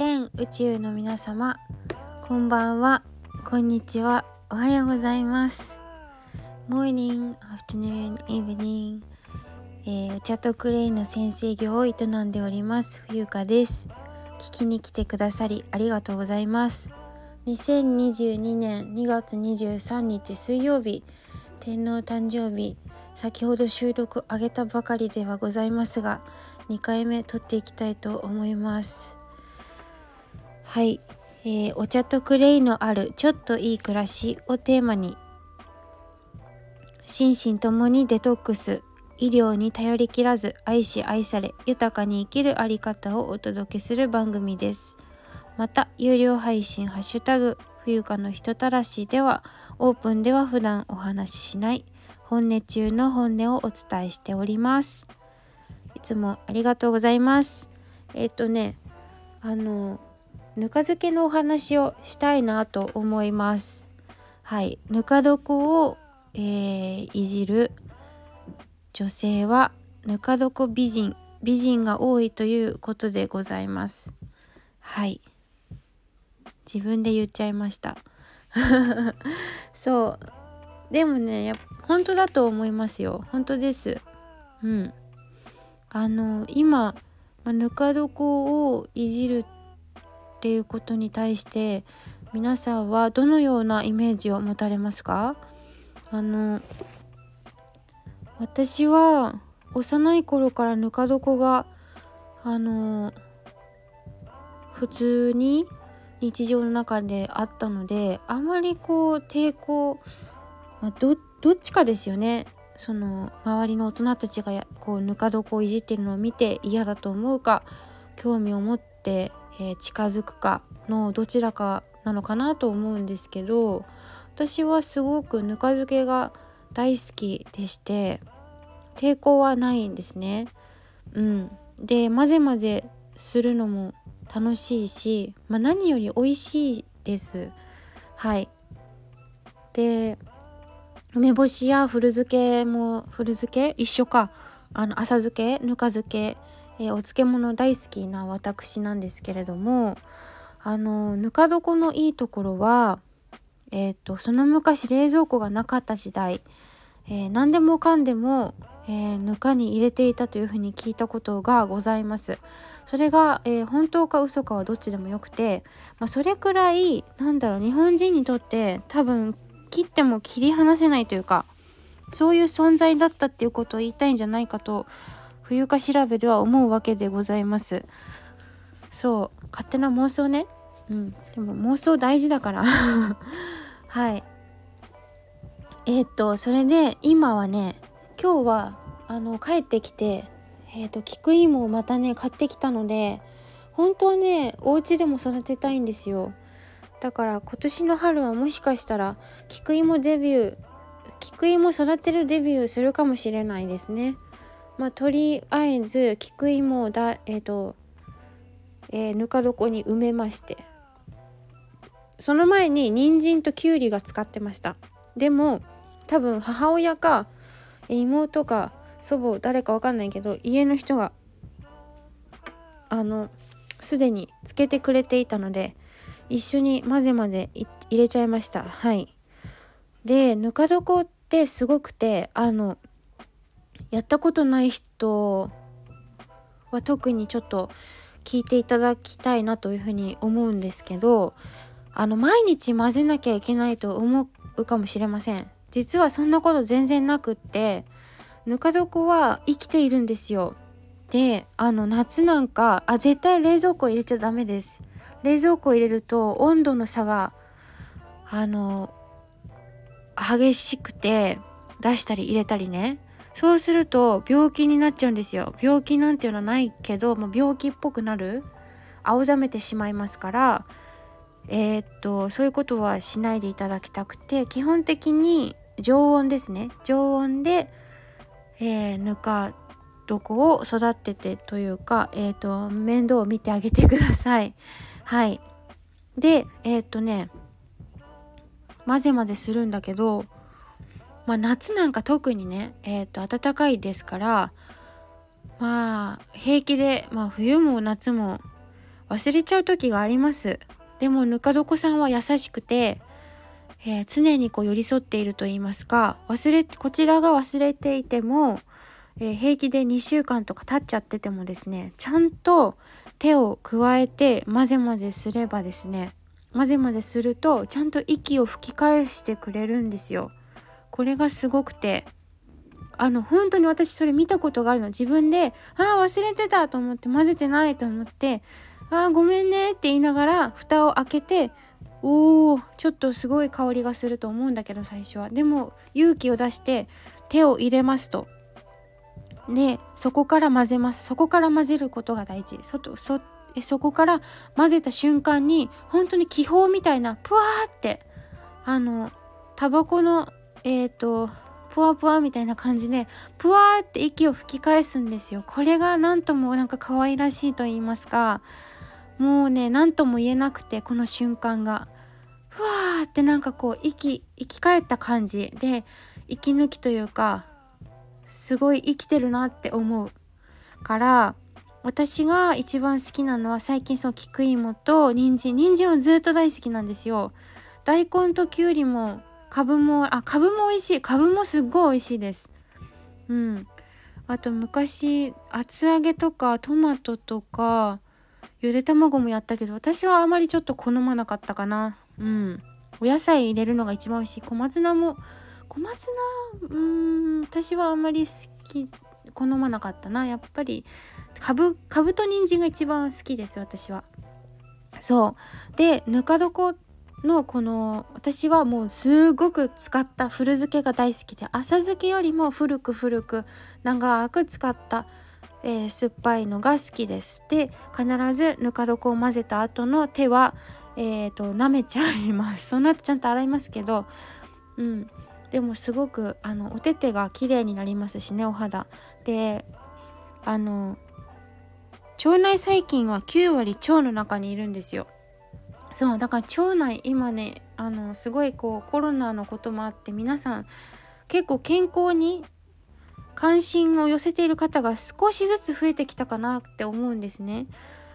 全宇宙の皆様こんばんはこんにちはおはようございます。Morning, afternoon, evening えー、お茶とクレイの先生業を営んでおります冬香です。聞きに来てくださりありがとうございます。2022年2月23日水曜日天皇誕生日先ほど収録上げたばかりではございますが2回目撮っていきたいと思います。はい、えー、お茶とクレイのあるちょっといい暮らしをテーマに心身ともにデトックス医療に頼りきらず愛し愛され豊かに生きるあり方をお届けする番組です。また有料配信ハッシュタグ冬香の人たらしではオープンでは普段お話ししない本音中の本音をお伝えしております。いつもありがとうございます。えっ、ー、とねあのぬか漬けのお話をしたいなと思います。はい。ぬか床を、えー、いじる女性はぬか床美人美人が多いということでございます。はい。自分で言っちゃいました。そう。でもねや本当だと思いますよ。本当です。うん。あの今、まぬか床をいじるってっていうことに対して皆さんはどのようなイメージを持たれますか？あの私は幼い頃からぬか床があの普通に日常の中であったのであまりこう抵抗、まあ、どっちかですよね。その周りの大人たちがこうぬか床をいじってるのを見て嫌だと思うか興味を持って、えー、近づくかのどちらかなのかなと思うんですけど私はすごくぬか漬けが大好きでして抵抗はないんですね。うん、で混ぜ混ぜするのも楽しいし、まあ、何より美味しいです。はい。で梅干しや古漬けも古漬け？一緒か。あの浅漬け？ぬか漬け、えー、お漬物大好きな私なんですけれどもあのぬか床のいいところはえっ、ー、とその昔冷蔵庫がなかった時代、えー、何でもかんでも、えー、ぬかに入れていたというふうに聞いたことがございます。それが、えー、本当か嘘かはどっちでもよくて、まあ、それくらいなんだろう日本人にとって多分切っても切り離せないというかそういう存在だったっていうことを言いたいんじゃないかと冬香調べでは思うわけでございます。そう勝手な妄想ね。うんでも妄想大事だから。はい。えー、っとそれで今はね今日はあの帰ってきてえー、っと菊芋をまたね買ってきたので本当はねお家でも育てたいんですよ。だから今年の春はもしかしたら菊芋デビュー菊芋育てるデビューするかもしれないですね。まあ、とりあえず菊芋をだえ、ー、と、えー、ぬか床に埋めまして。その前に人参ときゅうりが使ってました。でも多分母親か妹か祖母誰かわかんないけど家の人があのすでにつけてくれていたので一緒に混ぜ混ぜ入れちゃいました。はい。でぬか床ってすごくてあのやったことない人は特にちょっと聞いていただきたいなというふうに思うんですけどあの毎日混ぜなきゃいけないと思うかもしれません。実はそんなこと全然なくってぬか床は生きているんですよ。であの夏なんかあ絶対冷蔵庫入れちゃダメです。冷蔵庫入れると温度の差があの激しくて出したり入れたりね。そうすると病気になっちゃうんですよ。病気なんていうのはないけどもう病気っぽくなる。青ざめてしまいますからえー、っとそういうことはしないでいただきたくて基本的に常温ですね。常温で、えー、ぬか床を育ててというか、えーと面倒を見てあげてください。はい。でえー、っとね混ぜ混ぜするんだけどまあ夏なんか特にねえー、と暖かいですからまあ平気でまあ冬も夏も忘れちゃう時がありますでもぬか床さんは優しくて、えー、常にこう寄り添っていると言いますか忘れこちらが忘れていても、えー、平気で2週間とか経っちゃっててもですねちゃんと手を加えて混ぜ混ぜすればですね混ぜ混ぜするとちゃんと息を吹き返してくれるんですよ。これがすごくてあの本当に私それ見たことがあるの。自分で「ああ忘れてた」と思って混ぜてないと思って「ああごめんね」って言いながら蓋を開けておーちょっとすごい香りがすると思うんだけど最初は。でも勇気を出して手を入れますと。でそこから混ぜます。そこから混ぜることが大事。外そそこから混ぜた瞬間に本当に気泡みたいなプワーってあのタバコのえっ、ー、とぷわぷわみたいな感じでぷわーって息を吹き返すんですよ。これが何ともなんか可愛らしいと言いますか。もうね何とも言えなくてこの瞬間が。ふわーってなんかこう息生き返った感じ。で息抜きというかすごい生きてるなって思う。から私が一番好きなのは最近その菊芋と人参。人参はずっと大好きなんですよ。大根ときゅうりもかぶもあかぶも美味しい。かぶもすっごい美味しいです。うん。あと昔厚揚げとかトマトとかゆで卵もやったけど私はあまりちょっと好まなかったかな。うん。お野菜入れるのが一番美味しい。小松菜も小松菜うん私はあんまり好き好まなかったな。やっぱりかぶかぶと人参が一番好きです私は。そう。でぬか床のこの私はもうすごく使った古漬けが大好きで浅漬けよりも古く古く長く使った、えー、酸っぱいのが好きです。で必ずぬか床を混ぜた後の手はえーと、舐めちゃいます。その後ちゃんと洗いますけどうん。でもすごくあのお手手が綺麗になりますしねお肌。であの腸内細菌は9割腸の中にいるんですよ。そうだから腸内今ねあのすごいこうコロナのこともあって皆さん結構健康に関心を寄せている方が少しずつ増えてきたかなって思うんですね。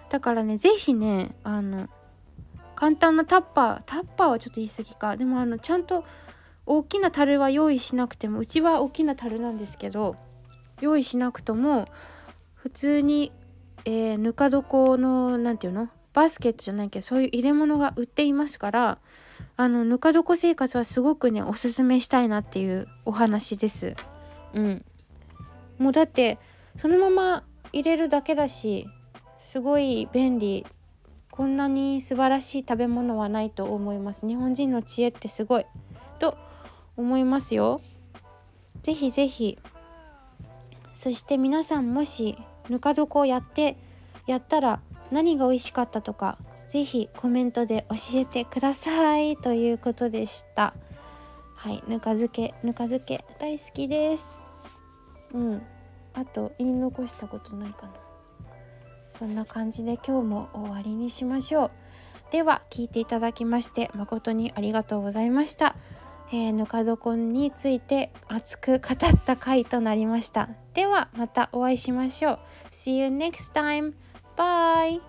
だからね是非ねあの簡単なタッパータッパーはちょっと言い過ぎか。でもあのちゃんと大きな樽は用意しなくてもうちは大きな樽なんですけど用意しなくとも普通に、えー、ぬか床の何て言うの？バスケットじゃないけどそういう入れ物が売っていますからあのぬか床生活はすごくねおすすめしたいなっていうお話です。うん。もうだってそのまま入れるだけだしすごい便利。こんなに素晴らしい食べ物はないと思います。日本人の知恵ってすごい。と思いますよ。ぜひぜひ。そして皆さんもしぬか床をやってやったら何が美味しかったとかぜひコメントで教えてください。ということでした。はいぬか漬けぬか漬け大好きです。うん。あと言い残したことないかな。そんな感じで今日も終わりにしましょう。では聞いていただきまして誠にありがとうございました。えー、ぬか床について熱く語った回となりました。ではまたお会いしましょう。See you next time! Bye.